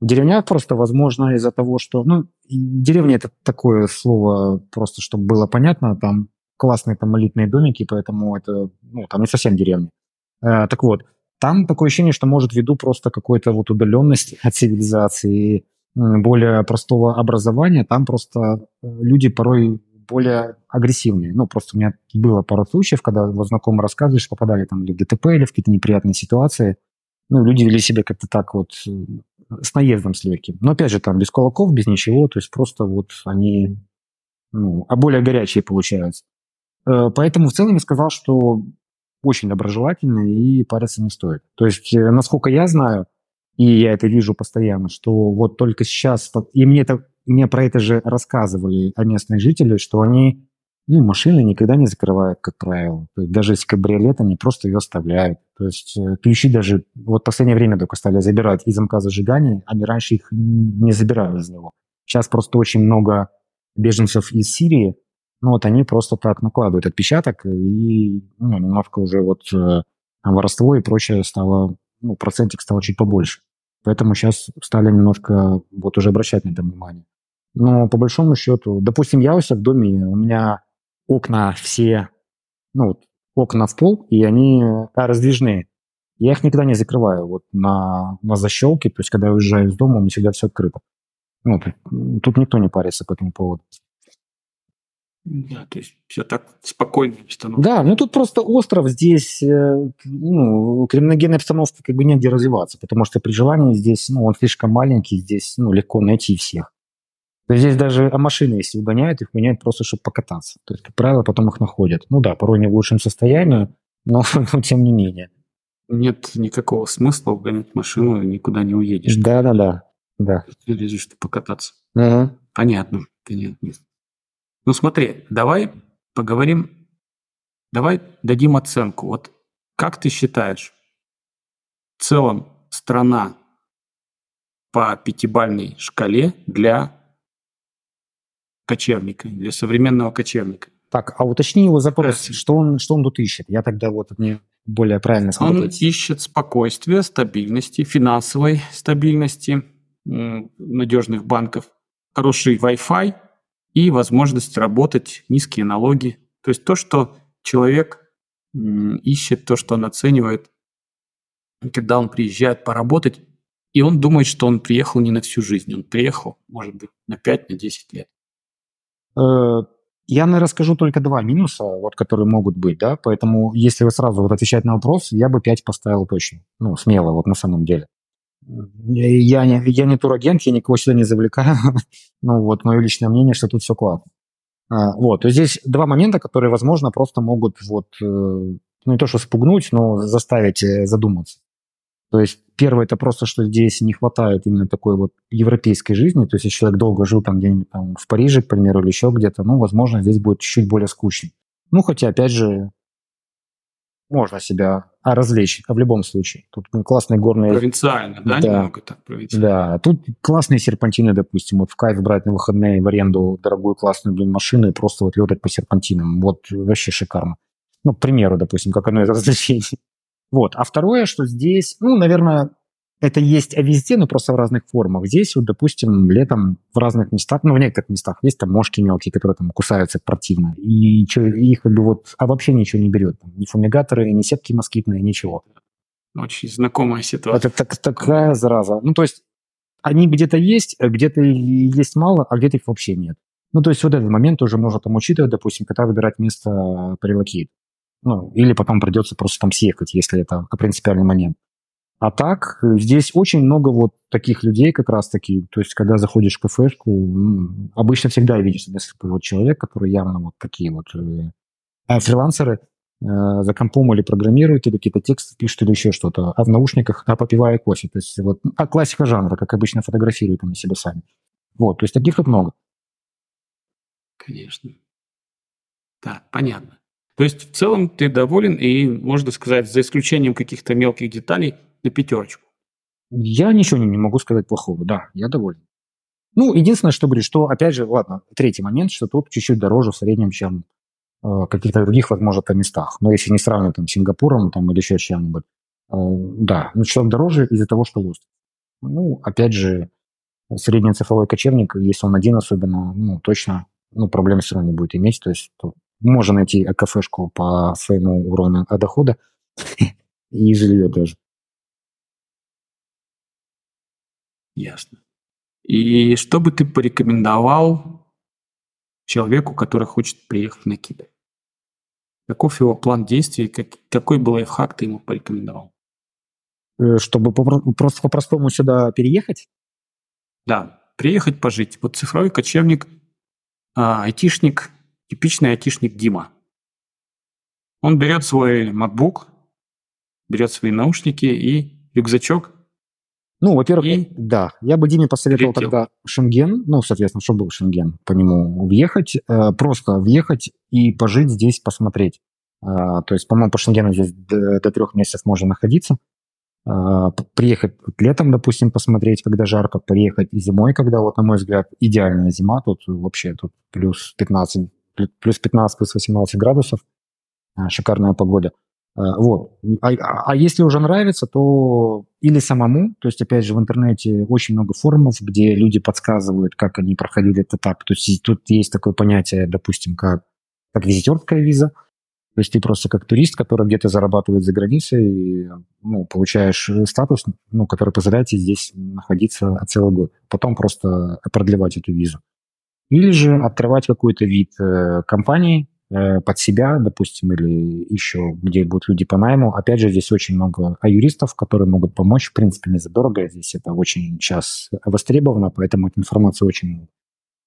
В деревнях просто, возможно, из-за того, что... Ну, деревня – это такое слово, просто чтобы было понятно, там классные там молитвенные домики, поэтому это, ну, там не совсем деревня. Э, так вот, там такое ощущение, что может ввиду просто какой-то вот удаленности от цивилизации, более простого образования, там просто э, люди порой более агрессивные. Ну, просто у меня было пару случаев, когда вот знакомые что попадали там или в ДТП, или в какие-то неприятные ситуации. Ну, люди вели себя как-то так вот э, с наездом с легким. Но опять же, там без кулаков, без ничего, то есть просто вот они, ну, а более горячие получаются. Э, поэтому в целом я сказал, что очень доброжелательны и париться не стоит. То есть, э, насколько я знаю, и я это вижу постоянно, что вот только сейчас, и мне, это, мне про это же рассказывали о местных жителях, что они ну, машины никогда не закрывают, как правило. То есть даже если кабриолет, они просто ее оставляют. То есть э, ключи даже, вот в последнее время только стали забирать из замка зажигания, они раньше их не забирали из него. Сейчас просто очень много беженцев из Сирии, ну вот они просто так накладывают отпечаток, и ну, немножко уже вот э, воровство и прочее стало, ну, процентик стал чуть побольше. Поэтому сейчас стали немножко вот уже обращать на это внимание. Но по большому счету, допустим, я у себя в доме, у меня окна все, ну, окна в пол, и они раздвижные. Я их никогда не закрываю вот на, на защелке, то есть когда я уезжаю из дома, у меня всегда все открыто. Ну, тут никто не парится по этому поводу. Да, то есть все так спокойно обстановка. Да, ну тут просто остров, здесь э, ну, криминогенная обстановка как бы негде развиваться, потому что при желании здесь, ну, он слишком маленький, здесь, ну, легко найти всех. То есть здесь даже а машины, если угоняют, их меняют просто, чтобы покататься. То есть, как правило, потом их находят. Ну да, порой не в лучшем состоянии, но, но тем не менее. Нет никакого смысла угонять машину, никуда не уедешь. Да-да-да. Да. Ты лезешь, чтобы покататься. Угу. Понятно, понятно. Ну смотри, давай поговорим, давай дадим оценку. Вот как ты считаешь, в целом страна по пятибальной шкале для кочевника, для современного кочевника? Так, а уточни его запрос, что он, что он тут ищет? Я тогда вот мне более правильно смотреть. Он ищет спокойствия, стабильности, финансовой стабильности, надежных банков, хороший Wi-Fi – и возможность работать, низкие налоги. То есть то, что человек ищет, то, что он оценивает, когда он приезжает поработать, и он думает, что он приехал не на всю жизнь, он приехал, может быть, на 5-10 на лет. Э, я, наверное, расскажу только два минуса, вот, которые могут быть, да, поэтому если вы сразу вот отвечать на вопрос, я бы 5 поставил точно, ну, смело, вот на самом деле. Я не, я не турагент, я никого сюда не завлекаю. ну вот, мое личное мнение, что тут все классно. А, вот, здесь два момента, которые, возможно, просто могут вот, э, ну не то что спугнуть, но заставить э, задуматься. То есть первое, это просто, что здесь не хватает именно такой вот европейской жизни. То есть если человек долго жил там где-нибудь там в Париже, к примеру, или еще где-то, ну, возможно, здесь будет чуть-чуть более скучно. Ну, хотя, опять же, можно себя а развлечь а в любом случае. Тут классные горные... Провинциально, да, да немного так провинциально? Да, тут классные серпантины, допустим, вот в кайф брать на выходные в аренду дорогую классную блин, машину и просто вот летать по серпантинам. Вот вообще шикарно. Ну, к примеру, допустим, как одно из развлечений. Вот. А второе, что здесь, ну, наверное, это есть везде, но просто в разных формах. Здесь, вот, допустим, летом в разных местах, ну, в некоторых местах есть там мошки мелкие, которые там кусаются противно. И чё, их как бы вот, а вообще ничего не берет. Ни фумигаторы, ни сетки москитные, ничего. Очень знакомая ситуация. Это так, такая зараза. Ну, то есть они где-то есть, где-то есть мало, а где-то их вообще нет. Ну, то есть вот этот момент уже можно там учитывать, допустим, когда выбирать место прилокейт. Ну, или потом придется просто там съехать, если это принципиальный момент. А так, здесь очень много вот таких людей как раз-таки. То есть, когда заходишь в кафешку, обычно всегда видишь несколько вот человек, которые явно вот такие вот э, а фрилансеры, э, за компом или программируют, или какие-то тексты пишут, или еще что-то, а в наушниках, а попивая кофе. То есть вот а классика жанра, как обычно фотографируют они себя сами. Вот, то есть таких тут много. Конечно. Так, понятно. То есть в целом ты доволен и, можно сказать, за исключением каких-то мелких деталей, на пятерочку. Я ничего не, могу сказать плохого, да, я доволен. Ну, единственное, что говорит, что, опять же, ладно, третий момент, что тут чуть-чуть дороже в среднем, чем э, каких-то других, возможно, там местах. Но если не сравнивать там с Сингапуром там, или еще чем-нибудь, э, да, ну, что дороже из-за того, что лост. Ну, опять же, средний цифровой кочевник, если он один особенно, ну, точно, ну, проблем все равно не будет иметь. То есть то можно найти кафешку по своему уровню дохода и жилье тоже. Ясно. И что бы ты порекомендовал человеку, который хочет приехать на Кипр? Каков его план действий, как, какой был лайфхак ты ему порекомендовал? Э, чтобы просто по-простому сюда переехать? Да, приехать пожить. Вот цифровой кочевник, а, айтишник, типичный айтишник Дима. Он берет свой MacBook, берет свои наушники и рюкзачок, ну, во-первых, и... да, я бы Диме посоветовал Летел. тогда Шенген, ну, соответственно, чтобы был Шенген, по нему въехать, э, просто въехать и пожить здесь, посмотреть. Э, то есть, по-моему, по Шенгену здесь до, до трех месяцев можно находиться. Э, приехать летом, допустим, посмотреть, когда жарко, приехать зимой, когда, вот, на мой взгляд, идеальная зима, тут вообще тут плюс 15, плюс 15, плюс 18 градусов, э, шикарная погода. Э, вот. А, а если уже нравится, то или самому, то есть, опять же, в интернете очень много форумов, где люди подсказывают, как они проходили этот этап. То есть тут есть такое понятие, допустим, как, как визитерская виза. То есть ты просто как турист, который где-то зарабатывает за границей, ну, получаешь статус, ну, который позволяет тебе здесь находиться целый год. Потом просто продлевать эту визу. Или же открывать какой-то вид э, компании, Э, под себя, допустим, или еще где будут люди по найму. Опять же, здесь очень много юристов, которые могут помочь, в принципе, не задорого. Здесь это очень сейчас востребовано, поэтому эта информация очень много.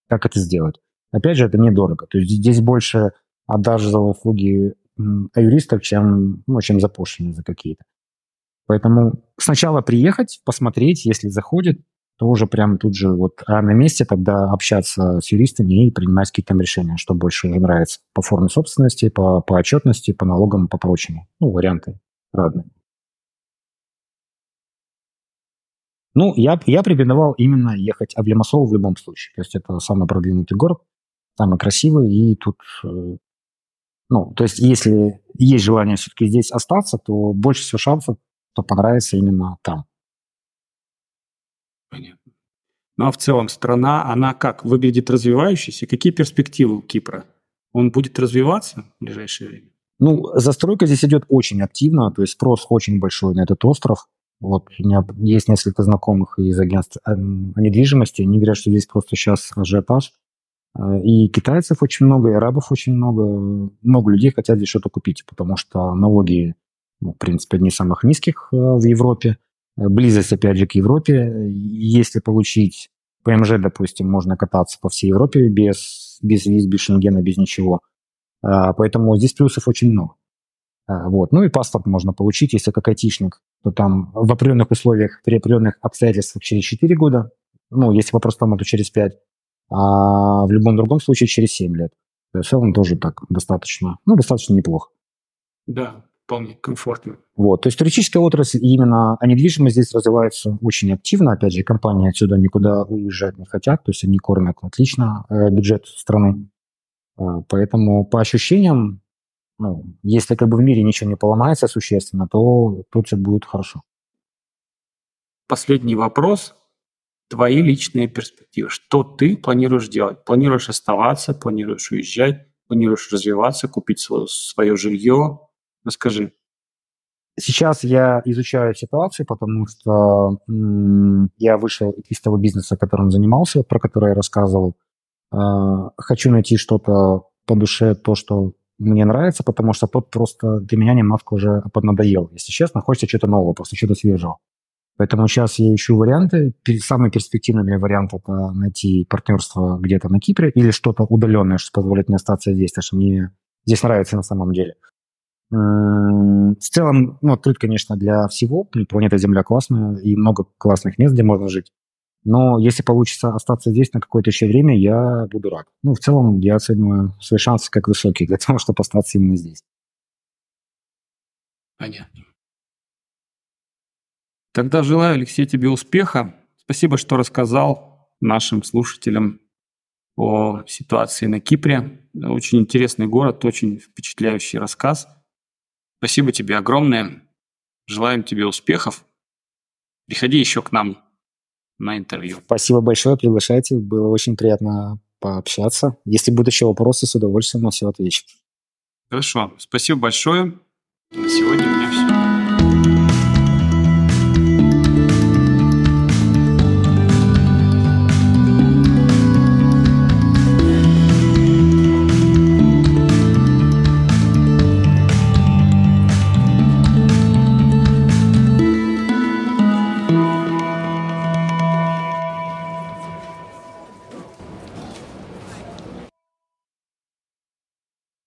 Как это сделать? Опять же, это недорого. То есть здесь больше отдаж за услуги юристов, чем, ну, чем за пошлины за какие-то. Поэтому сначала приехать, посмотреть, если заходит, то уже прямо тут же вот на месте тогда общаться с юристами и принимать какие-то там решения, что больше уже нравится по форме собственности, по, по отчетности, по налогам, по прочему. Ну, варианты разные. Ну, я, я рекомендовал именно ехать в Лимассол в любом случае. То есть это самый продвинутый город, самый красивый, и тут, э, ну, то есть если есть желание все-таки здесь остаться, то больше всего шансов, то понравится именно там. Понятно. Ну а в целом страна, она как, выглядит развивающейся? Какие перспективы у Кипра? Он будет развиваться в ближайшее время? Ну, застройка здесь идет очень активно, то есть спрос очень большой на этот остров. Вот у меня есть несколько знакомых из агентств э, недвижимости, они говорят, что здесь просто сейчас ажиотаж. Э, и китайцев очень много, и арабов очень много. Много людей хотят здесь что-то купить, потому что налоги, ну, в принципе, одни из самых низких э, в Европе. Э, близость, опять же, к Европе. Если получить ПМЖ, допустим, можно кататься по всей Европе без, без виз, без шенгена, без ничего. А, поэтому здесь плюсов очень много. А, вот. Ну и паспорт можно получить, если как айтишник, то там в определенных условиях, при определенных обстоятельствах через 4 года, ну, если по простому, то через 5, а в любом другом случае через 7 лет. То есть в целом тоже так достаточно, ну, достаточно неплохо. Да, вполне комфортно. Вот, то есть туристическая отрасль именно, а недвижимость здесь развивается очень активно. Опять же, компании отсюда никуда уезжать не хотят, то есть они кормят отлично э, бюджет страны. Э, поэтому по ощущениям, ну, если как бы в мире ничего не поломается существенно, то тут все будет хорошо. Последний вопрос. Твои личные перспективы. Что ты планируешь делать? Планируешь оставаться, планируешь уезжать, планируешь развиваться, купить свое, свое жилье? Расскажи. Сейчас я изучаю ситуацию, потому что м- я вышел из того бизнеса, которым занимался, про который я рассказывал. Э- хочу найти что-то по душе, то, что мне нравится, потому что тот просто для меня немножко уже поднадоел. Если честно, хочется что-то нового, просто что-то свежего. Поэтому сейчас я ищу варианты. Самый перспективный для вариант – это найти партнерство где-то на Кипре или что-то удаленное, что позволит мне остаться здесь, потому что мне здесь нравится на самом деле. В целом, ну, открыт, конечно, для всего. Планета Земля классная, и много классных мест, где можно жить. Но если получится остаться здесь на какое-то еще время, я буду рад. Ну, в целом, я оцениваю свои шансы как высокие для того, чтобы остаться именно здесь. Понятно. Тогда желаю, Алексей, тебе успеха. Спасибо, что рассказал нашим слушателям о ситуации на Кипре. Очень интересный город, очень впечатляющий рассказ. Спасибо тебе огромное. Желаем тебе успехов. Приходи еще к нам на интервью. Спасибо большое, приглашайте. Было очень приятно пообщаться. Если будут еще вопросы, с удовольствием на все отвечу. Хорошо. Спасибо большое. На сегодня у меня все.